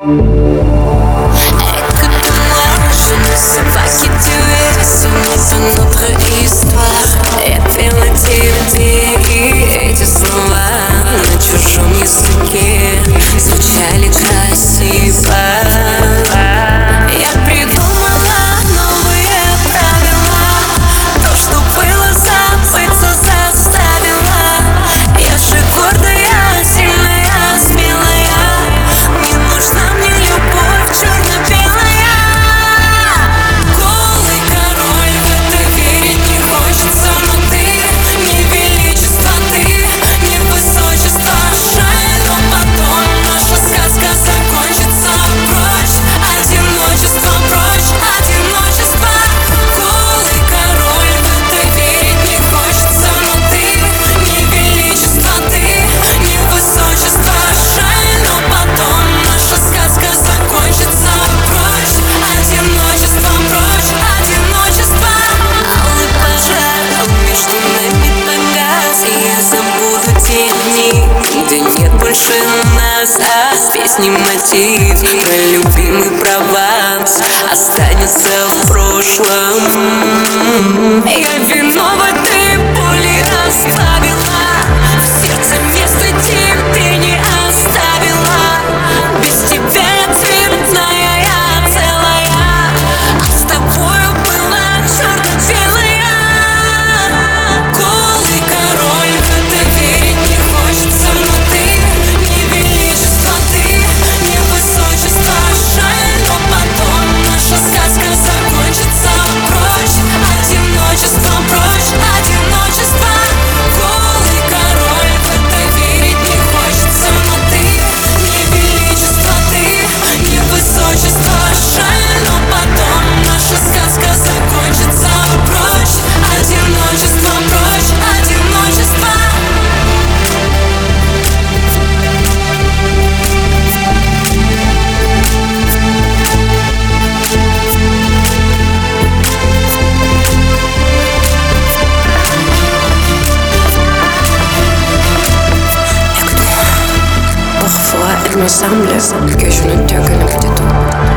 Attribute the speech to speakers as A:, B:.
A: Música дни. Да нет больше нас, а песни мотив. Про любимый Прованс останется в прошлом. Я
B: верю me semble que je ne te.